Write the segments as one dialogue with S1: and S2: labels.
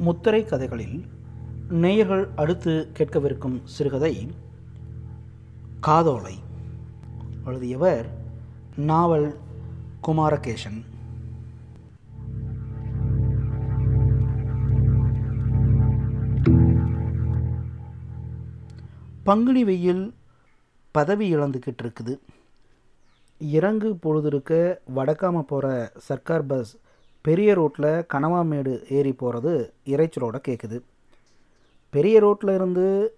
S1: முத்திரை கதைகளில் நேயர்கள் அடுத்து கேட்கவிருக்கும் சிறுகதை காதோலை எழுதியவர் நாவல் குமாரகேசன். பங்குனி வெயில் பதவி இழந்துக்கிட்டு இருக்குது இறங்கு பொழுது இருக்க வடக்காம போகிற சர்க்கார் பஸ் பெரிய ரோட்டில் கனவாமேடு ஏறி போகிறது இறைச்சலோட கேட்குது பெரிய ரோட்டில் இருந்து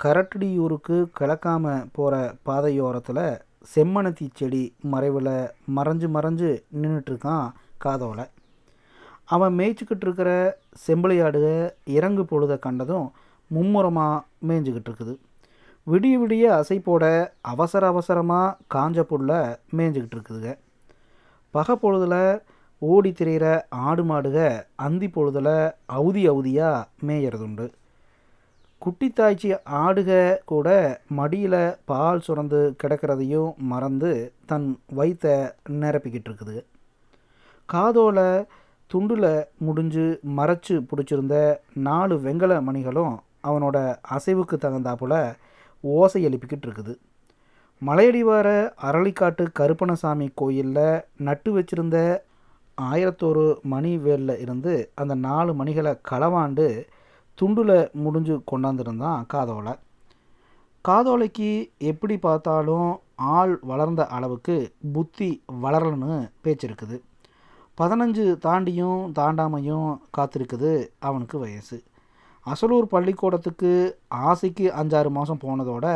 S1: கரட்டடியூருக்கு கிளக்காமல் போகிற பாதையோரத்தில் செம்மணத்தி செடி மறைவில் மறைஞ்சு மறைஞ்சு நின்றுட்டுருக்கான் காதோலை. அவன் மேய்ச்சிக்கிட்டு இருக்கிற செம்பிளையாடுக இறங்கு பொழுதை கண்டதும் மும்முரமாக மேய்ஞ்சிக்கிட்டு இருக்குது விடிய விடிய அசை போட அவசர அவசரமாக காஞ்ச புல்லை மேய்ஞ்சிக்கிட்டு இருக்குதுங்க பகை பொழுதில் ஓடி திரிகிற ஆடு மாடுக அந்தி பொழுதில் அவுதி அவுதியாக மேயறதுண்டு. குட்டித்தாய்ச்சி ஆடுக கூட மடியில் பால் சுரந்து கிடக்கிறதையும் மறந்து தன் வயிற்றை நிரப்பிக்கிட்டு இருக்குது காதோல துண்டில் முடிஞ்சு மறைச்சு பிடிச்சிருந்த நாலு வெங்கல மணிகளும் அவனோட அசைவுக்கு தகுந்தாப்புல ஓசை எழுப்பிக்கிட்டு இருக்குது மலையடிவார அரளிக்காட்டு கருப்பணசாமி கோயிலில் நட்டு வச்சிருந்த ஆயிரத்தோரு மணி வேலில் இருந்து அந்த நாலு மணிகளை களவாண்டு துண்டில் முடிஞ்சு கொண்டாந்துருந்தான் காதோலை. காதோலைக்கு எப்படி பார்த்தாலும் ஆள் வளர்ந்த அளவுக்கு புத்தி வளரலன்னு பேச்சிருக்குது பதினஞ்சு தாண்டியும் தாண்டாமையும் காத்திருக்குது அவனுக்கு வயசு. அசலூர் பள்ளிக்கூடத்துக்கு ஆசைக்கு அஞ்சாறு மாதம் போனதோட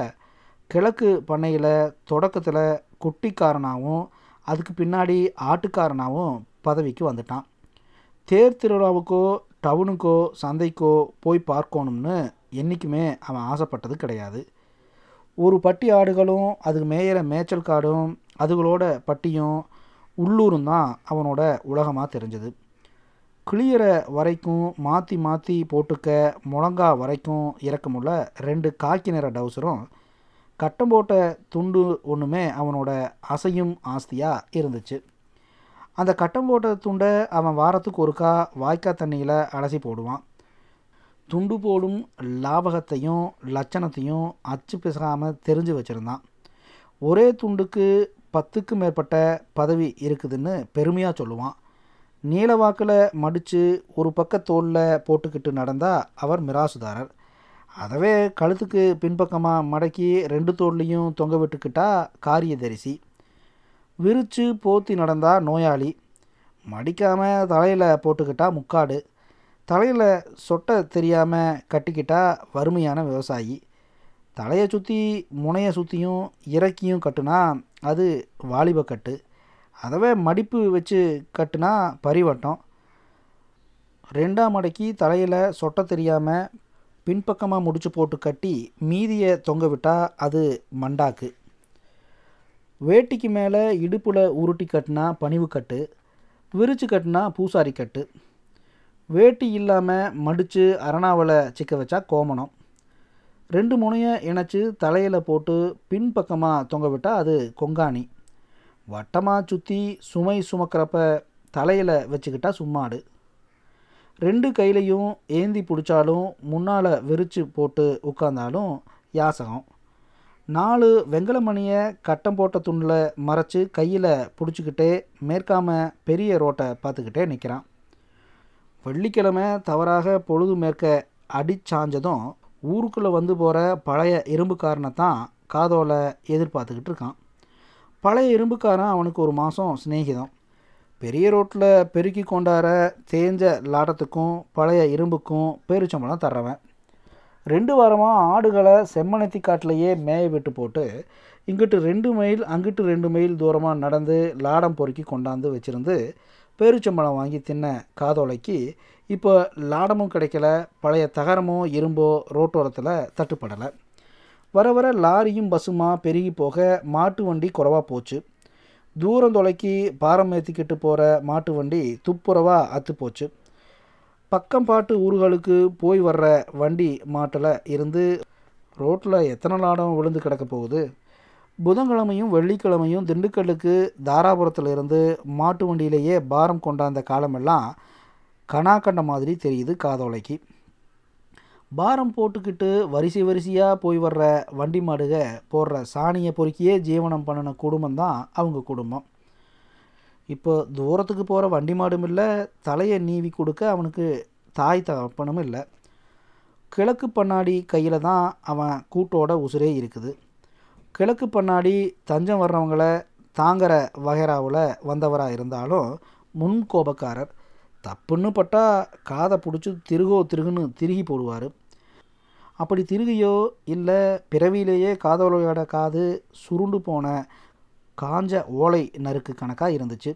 S1: கிழக்கு பண்ணையில் தொடக்கத்தில் குட்டிக்காரனாகவும் அதுக்கு பின்னாடி ஆட்டுக்காரனாகவும் பதவிக்கு வந்துட்டான். தேர் திருவிழாவுக்கோ டவுனுக்கோ சந்தைக்கோ போய் பார்க்கணும்னு என்றைக்குமே அவன் ஆசைப்பட்டது கிடையாது. ஒரு பட்டி ஆடுகளும் அதுக்கு மேயிற மேய்ச்சல் காடும் அதுகளோட பட்டியும் உள்ளூரும் தான் அவனோட உலகமாக தெரிஞ்சது. கிளியற வரைக்கும் மாற்றி மாற்றி போட்டுக்க முழங்கா வரைக்கும் இறக்கமுள்ள ரெண்டு காக்கி நிற டவுசரும் கட்டம் போட்ட துண்டு ஒன்றுமே அவனோட அசையும் ஆஸ்தியாக இருந்துச்சு. அந்த கட்டம் போட்ட துண்டை அவன் வாரத்துக்கு ஒருக்கா வாய்க்கா தண்ணியில் அலசி போடுவான். துண்டு போடும் லாபகத்தையும் லட்சணத்தையும் அச்சு பிசகாமல் தெரிஞ்சு வச்சுருந்தான். ஒரே துண்டுக்கு பத்துக்கு மேற்பட்ட பதவி இருக்குதுன்னு பெருமையாக சொல்லுவான். நீளவாக்கில் மடித்து ஒரு பக்க தோலில் போட்டுக்கிட்டு நடந்தால் அவர் மிராசுதாரர். அதவே கழுத்துக்கு பின்பக்கமாக மடக்கி ரெண்டு தோல்லையும் தொங்க விட்டுக்கிட்டா காரியதரிசி. விரித்து போத்தி நடந்தால் நோயாளி. மடிக்காமல் தலையில் போட்டுக்கிட்டா முக்காடு. தலையில் சொட்டை தெரியாமல் கட்டிக்கிட்டா வறுமையான விவசாயி. தலையை சுற்றி முனையை சுற்றியும் இறக்கியும் கட்டுனா அது வாலிப கட்டு. அதவே மடிப்பு வச்சு கட்டுனா பரிவட்டம். ரெண்டாம் மடக்கி தலையில் சொட்ட தெரியாமல் பின்பக்கமாக முடிச்சு போட்டு கட்டி மீதியை தொங்க விட்டால் அது மண்டாக்கு. வேட்டிக்கு மேலே இடுப்பில் உருட்டி கட்டினா பணிவு கட்டு விரிச்சு கட்டினா பூசாரி கட்டு. வேட்டி இல்லாமல் மடித்து அரணாவில் சிக்க வச்சா கோமணம். ரெண்டு முனையை இணைச்சி தலையில் போட்டு பின்பக்கமாக தொங்க விட்டால் அது கொங்காணி. வட்டமாக சுற்றி சுமை சுமக்கிறப்ப தலையில் வச்சுக்கிட்டா சும்மாடு. ரெண்டு கையிலையும் ஏந்தி பிடிச்சாலும் முன்னால் விரித்து போட்டு உட்காந்தாலும் யாசகம். நாலு வெங்கலமணியை கட்டம் போட்ட துண்டில் மறைச்சி கையில் பிடிச்சிக்கிட்டே மேற்காம பெரிய ரோட்டை பார்த்துக்கிட்டே நிற்கிறான் வெள்ளிக்கிழமை தவறாக பொழுது மேற்க அடிச்சாஞ்சதும் ஊருக்குள்ளே வந்து போகிற பழைய இரும்புக்காரனை தான் காதோலை எதிர்பார்த்துக்கிட்டு இருக்கான். பழைய இரும்புக்காரன் அவனுக்கு ஒரு மாதம் சிநேகிதம். பெரிய ரோட்டில் பெருக்கி கொண்டார தேஞ்ச லாட்டத்துக்கும் பழைய இரும்புக்கும் பேரிச்சம்பளம் தர்றவன். ரெண்டு வாரமாக ஆடுகளை செம்மணத்தி காட்டிலையே மேய விட்டு போட்டு இங்கிட்டு ரெண்டு மைல் அங்கிட்டு ரெண்டு மைல் தூரமாக நடந்து லாடம் பொறுக்கி கொண்டாந்து வச்சுருந்து பேரிச்சம்பழம் வாங்கி தின்ன காதோலைக்கு இப்போ லாடமும் கிடைக்கல பழைய தகரமோ இரும்போ ரோட்டோரத்தில் தட்டுப்படலை. வர வர லாரியும் பஸ்ஸுமா பெருகி போக மாட்டு வண்டி குறவாக போச்சு. தூரம் தொலைக்கி பாரம் ஏற்றிக்கிட்டு போகிற மாட்டு வண்டி துப்புரவாக அத்து போச்சு. பக்கம் பாட்டு ஊர்களுக்கு போய் வர்ற வண்டி மாட்டில் இருந்து ரோட்டில் எத்தனை லாடம் விழுந்து கிடக்க போகுது? புதன்கிழமையும் வெள்ளிக்கிழமையும் திண்டுக்கல்லுக்கு தாராபுரத்தில் இருந்து மாட்டு வண்டியிலேயே பாரம் கொண்டாந்த காலமெல்லாம் கனா கண்ட மாதிரி தெரியுது காதோலைக்கு. பாரம் போட்டுக்கிட்டு வரிசை வரிசையாக போய் வர்ற வண்டி மாடுக போடுற சாணியை பொறுக்கியே ஜீவனம் பண்ணின குடும்பம் தான் அவங்க குடும்பம். இப்போ தூரத்துக்கு போகிற வண்டி மாடும் இல்லை தலையை நீவி கொடுக்க அவனுக்கு தாய் தகப்பனும் இல்லை. கிழக்கு பண்ணாடி கையில் தான் அவன் கூட்டோட உசுரே இருக்குது. கிழக்கு பண்ணாடி தஞ்சம் வர்றவங்கள தாங்கிற வகைராவில் வந்தவராக இருந்தாலும் முன் கோபக்காரர். தப்புன்னு பட்டா காதை பிடிச்சி திருகோ திருகுன்னு திருகி போடுவார். அப்படி திருகியோ இல்லை பிறவியிலேயே காதலோட காது சுருண்டு போன காஞ்ச ஓலை நறுக்கு கணக்காக இருந்துச்சு.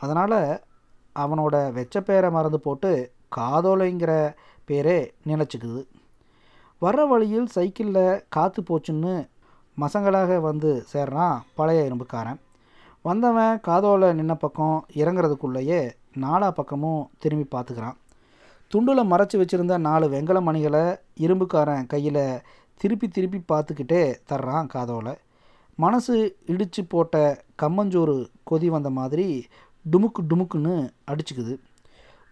S1: அதனால் அவனோட வெச்ச பேரை மறந்து போட்டு காதோலைங்கிற பேரே நினச்சிக்குது. வர்ற வழியில் சைக்கிளில் காற்று போச்சுன்னு மசங்களாக வந்து சேர்றான் பழைய இரும்புக்காரன். வந்தவன் காதோலை நின்ன பக்கம் இறங்குறதுக்குள்ளேயே நாலா பக்கமும் திரும்பி பார்த்துக்கிறான். துண்டில் மறைச்சி வச்சுருந்த நாலு வெங்கல மணிகளை இரும்புக்காரன் கையில் திருப்பி திருப்பி பார்த்துக்கிட்டே தர்றான் காதோலை. மனசு இடித்து போட்ட கம்மஞ்சோறு கொதி வந்த மாதிரி டுமுக்கு டுமுக்குன்னு அடிச்சுக்குது.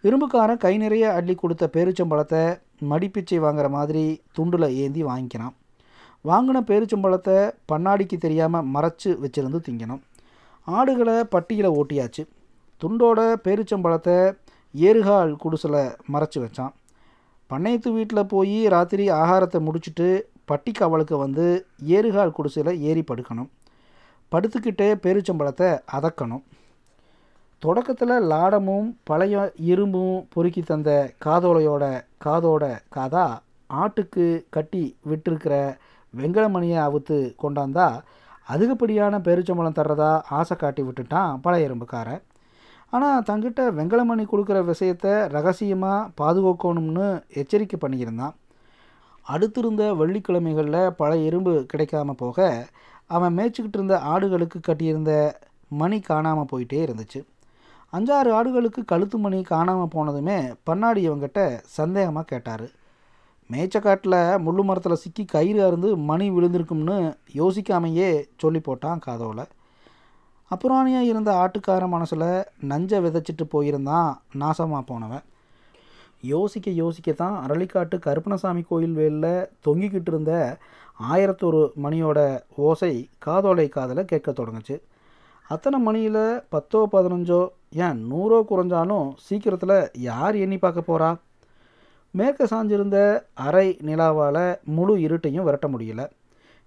S1: இரும்புக்காரன் கை நிறைய அள்ளி கொடுத்த பேரிச்சம்பழத்தை மடிப்பிச்சை வாங்குற மாதிரி துண்டில் ஏந்தி வாங்கிக்கிறான். வாங்கின பேரிச்சம்பழத்தை பண்ணாடிக்கு தெரியாமல் மறைச்சு வச்சுருந்து திங்கணும். ஆடுகளை பட்டியில் ஓட்டியாச்சு. துண்டோட பேரிச்சம்பழத்தை ஏறுகால் குடிசலை மறைச்சி வச்சான். பண்ணையத்து வீட்டில் போய் ராத்திரி ஆகாரத்தை முடிச்சுட்டு பட்டி வந்து ஏறுகால் குடிசையில் ஏறி படுக்கணும். படுத்துக்கிட்டே பேரிச்சம்பழத்தை அதக்கணும். தொடக்கத்தில் லாடமும் பழைய இரும்பும் பொறுக்கி தந்த காதோலையோட காதோட காதா ஆட்டுக்கு கட்டி விட்டிருக்கிற வெங்கலமணியை அவுத்து கொண்டாந்தா அதிகப்படியான பேரிச்சம்பழம் தர்றதா ஆசை காட்டி விட்டுட்டான் பழைய இரும்புக்காரன் ஆனால் தங்கிட்ட வெங்கலமணி கொடுக்குற விஷயத்த ரகசியமாக பாதுகாக்கணும்னு எச்சரிக்கை பண்ணியிருந்தான். அடுத்திருந்த வெள்ளிக்கிழமைகளில் பல இரும்பு கிடைக்காம போக அவன் மேய்ச்சிக்கிட்டு இருந்த ஆடுகளுக்கு கட்டியிருந்த மணி காணாமல் போயிட்டே இருந்துச்சு. அஞ்சாறு ஆடுகளுக்கு கழுத்து மணி காணாமல் போனதுமே பண்ணாடி இவங்கிட்ட சந்தேகமாக கேட்டார். மேய்ச்சக்காட்டில் முள்ளு மரத்தில் சிக்கி கயிறு அருந்து மணி விழுந்திருக்கும்னு யோசிக்காமையே சொல்லி போட்டான் காதோவில் அப்புறாணியாக இருந்த ஆட்டுக்கார மனசில் நஞ்சை விதைச்சிட்டு போயிருந்தான் நாசமாக போனவன். யோசிக்க யோசிக்க தான் அரளிக்காட்டு கருப்பணசாமி கோயில் வேலில் தொங்கிக்கிட்டு இருந்த ஆயிரத்தொரு மணியோட ஓசை காதோலை காதில் கேட்க தொடங்குச்சு. அத்தனை மணியில் பத்தோ பதினஞ்சோ ஏன் நூறோ குறைஞ்சாலும் சீக்கிரத்தில் யார் எண்ணி பார்க்க போகிறா மேற்க சாஞ்சிருந்த அரை நிலாவால் முழு இருட்டையும் விரட்ட முடியல.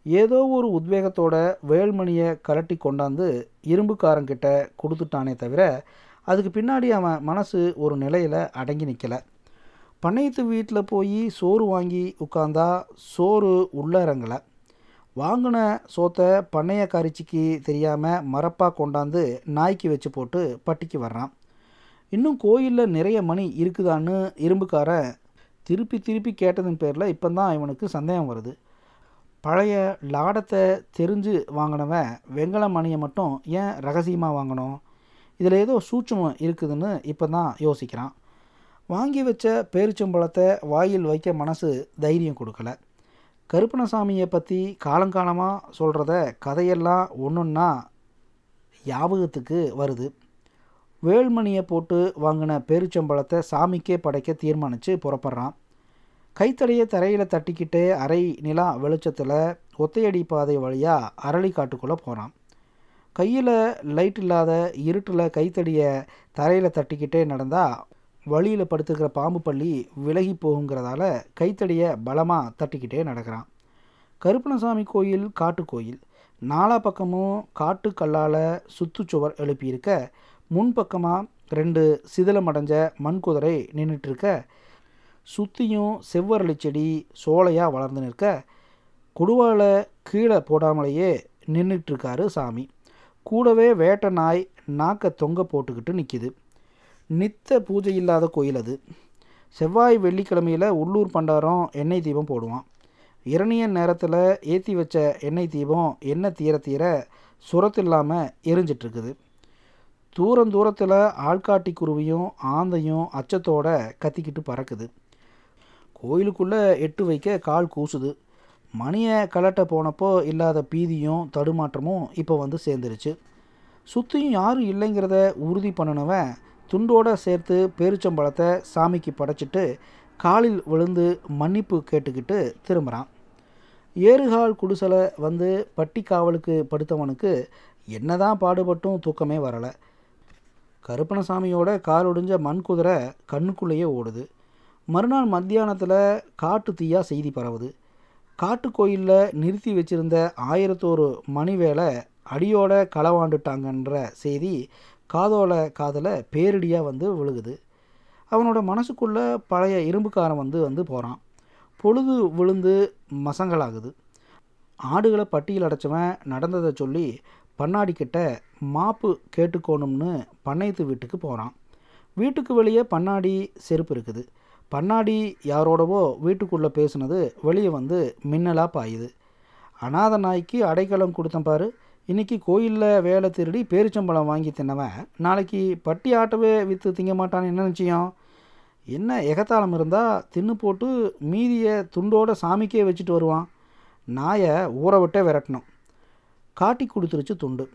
S1: ஏதோ ஒரு உத்வேகத்தோட வேல்மணியை கலட்டி கொண்டாந்து இரும்புக்காரங்கிட்ட கொடுத்துட்டானே தவிர அதுக்கு பின்னாடி அவன் மனசு ஒரு நிலையில் அடங்கி நிற்கலை பண்ணையத்து வீட்டில் போய் சோறு வாங்கி உட்காந்தா சோறு உள்ளே இறங்கலை வாங்கின சோத்தை பண்ணைய கரிச்சிக்கு தெரியாமல் மரப்பாக கொண்டாந்து நாய்க்கு வச்சு போட்டு பட்டிக்கு வர்றான். இன்னும் கோயிலில் நிறைய மணி இருக்குதான்னு இரும்புக்காரன் திருப்பி திருப்பி கேட்டதன் பேரில் இப்போ தான் இவனுக்கு சந்தேகம் வருது. பழைய லாடத்தை தெரிஞ்சு வாங்கினவன் வெங்கல மணியை மட்டும் ஏன் ரகசியமாக வாங்கணும்? இதில் ஏதோ சூட்சமம் இருக்குதுன்னு இப்போ தான் யோசிக்கிறான். வாங்கி வச்ச பேரிச்சம்பழத்தை வாயில் வைக்க மனசு தைரியம் கொடுக்கல. கருப்பணசாமியை பற்றி காலங்காலமாக சொல்கிறத கதையெல்லாம் ஒன்றுன்னா ஞாபகத்துக்கு வருது. வேல்மணியை போட்டு வாங்கின பேரிச்சம்பழத்தை சாமிக்கே படைக்க தீர்மானித்து புறப்படுறான். கைத்தடையை தரையில் தட்டிக்கிட்டே அரை நிலா வெளிச்சத்தில் ஒத்தையடி பாதை வழியாக அரளி காட்டுக்குள்ளே போகிறான் கையில் லைட் இல்லாத இருட்டில் கைத்தடியை தரையில் தட்டிக்கிட்டே நடந்தால் வழியில் படுத்துக்கிற பாம்பு பள்ளி விலகி போகுங்கிறதால கைத்தடியை பலமாக தட்டிக்கிட்டே நடக்கிறான். கருப்பணசாமி கோயில் காட்டு கோயில். நாலா பக்கமும் காட்டு கல்லால் சுற்றுச்சுவர் எழுப்பியிருக்க முன்பக்கமாக ரெண்டு சிதிலமடைஞ்ச மண் குதிரை நின்றுட்டுருக்க சுற்றியும் செவ்வரளி செடி சோலையாக வளர்ந்து நிற்க கொடுவால கீழே போடாமலேயே நின்றுட்டுருக்காரு சாமி. கூடவே வேட்டை நாய் நாக்க தொங்க போட்டுக்கிட்டு நிற்கிது நித்த பூஜை இல்லாத கோயில் அது. செவ்வாய் வெள்ளிக்கிழமையில் உள்ளூர் பண்டாரம் எண்ணெய் தீபம் போடுவான். இரணியன் நேரத்தில் ஏற்றி வச்ச எண்ணெய் தீபம் எண்ணெய் தீர தீர சுரத்தில்லாமல் எரிஞ்சிட்ருக்குது. தூரம் தூரத்தில் ஆள்காட்டி குருவியும் ஆந்தையும் அச்சத்தோட கத்திக்கிட்டு பறக்குது. கோயிலுக்குள்ளே எட்டு வைக்க கால் கூசுது. மணியை கலட்ட போனப்போ இல்லாத பீதியும் தடுமாற்றமும் இப்போ வந்து சேர்ந்துருச்சு. சுற்றியும் யாரும் இல்லைங்கிறத உறுதி பண்ணினவன் துண்டோடு சேர்த்து பேரிச்சம்பழத்தை சாமிக்கு படைச்சிட்டு காலில் விழுந்து மன்னிப்பு கேட்டுக்கிட்டு திரும்புகிறான் ஏறுகால் குடிசலை வந்து பட்டி காவலுக்கு படுத்தவனுக்கு என்னதான் பாடுபட்டும் தூக்கமே வரலை. கருப்பணசாமியோட காலொடிஞ்ச மண் குதிரை கண்ணுக்குள்ளேயே ஓடுது. மறுநாள் மத்தியானத்தில் காட்டு தீயாக செய்தி பரவுது. காட்டுக்கோயிலில் நிறுத்தி வச்சிருந்த ஆயிரத்தோரு மணி வேலை அடியோட களவாண்டுட்டாங்கன்ற செய்தி காதோல காதில் பேரிடியாக வந்து விழுகுது. அவனோட மனசுக்குள்ளே பழைய இரும்புக்காரன் வந்து வந்து போகிறான் பொழுது விழுந்து மசங்களாகுது ஆடுகளை பட்டியல் அடைச்சவன் நடந்ததை சொல்லி பண்ணாடிக்கிட்ட மாப்பு கேட்டுக்கோணும்னு பண்ணையத்து வீட்டுக்கு போகிறான் வீட்டுக்கு வெளியே பண்ணாடி செருப்பு இருக்குது. பண்ணாடி யாரோடவோ வீட்டுக்குள்ளே பேசுனது வெளியே வந்து மின்னலாக பாயுது. அநாத நாய்க்கு அடைக்கலம் கொடுத்தேன் பாரு. இன்றைக்கி கோயிலில் வேலை திருடி பேரிச்சம்பழம் வாங்கி தின்னவன் நாளைக்கு பட்டி ஆட்டவே விற்று திங்க மாட்டான்னு என்ன நிச்சயம்? என்ன எகத்தாளம் இருந்தால் தின்னு போட்டு மீதியை துண்டோட சாமிக்கே வச்சுட்டு வருவான். நாயை ஊற விட்டே விரட்டணும். காட்டி கொடுத்துருச்சு துண்டு.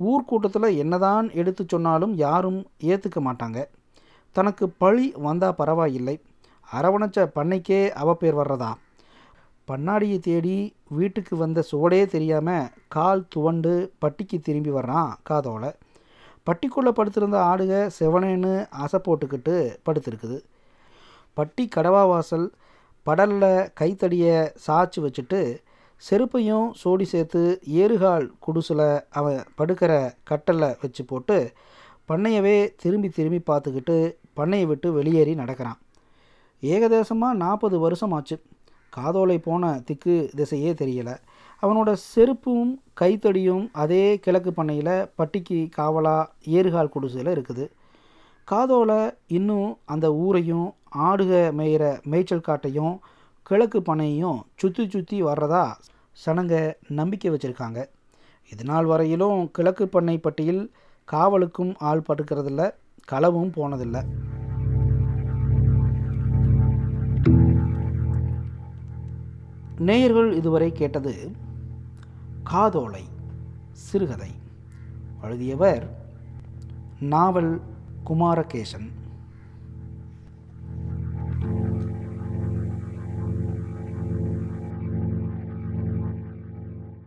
S1: ஊர்க்கூட்டத்தில் என்னதான் எடுத்து சொன்னாலும் யாரும் ஏற்றுக்க மாட்டாங்க. தனக்கு பழி வந்தால் பரவாயில்லை. அரவணைச்ச பண்ணைக்கே அவ பேர் வர்றதா? பண்ணாடியை தேடி வீட்டுக்கு வந்த சுவடே தெரியாமல் கால் துவண்டு பட்டிக்கு திரும்பி வர்றான் காதோல. பட்டிக்குள்ளே படுத்திருந்த ஆடுக செவனேன்னு அசை போட்டுக்கிட்டு படுத்திருக்குது. பட்டி கடவா வாசல் படலில் கைத்தடியை சாய்ச்சி வச்சுட்டு செருப்பையும் சோடி சேர்த்து ஏறுகால் குடிசில் அவன் படுக்கிற கட்டலில் வச்சு போட்டு பண்ணையவே திரும்பி திரும்பி பார்த்துக்கிட்டு பண்ணையை விட்டு வெளியேறி நடக்கிறான். ஏகதேசமாக நாற்பது வருஷம் ஆச்சு காதோலை போன திக்கு திசையே தெரியலை. அவனோட செருப்பும் கைத்தடியும் அதே கிழக்கு பண்ணையில் பட்டிக்கு காவலா ஏறுகால் குடிசையில் இருக்குது. காதோலை இன்னும் அந்த ஊரையும் ஆடுக மேயிற மேய்ச்சல் காட்டையும் கிழக்கு பண்ணையும் சுற்றி சுற்றி வர்றதா சனங்க நம்பிக்கை வச்சுருக்காங்க. இது நாள் வரையிலும் கிழக்கு பண்ணை பட்டியில் காவலுக்கும் ஆள் படுக்கிறதில்ல களவும் போனதில்லை. நேயர்கள் இதுவரை கேட்டது காதோலை சிறுகதை. எழுதியவர் நாவல் குமாரகேசன்.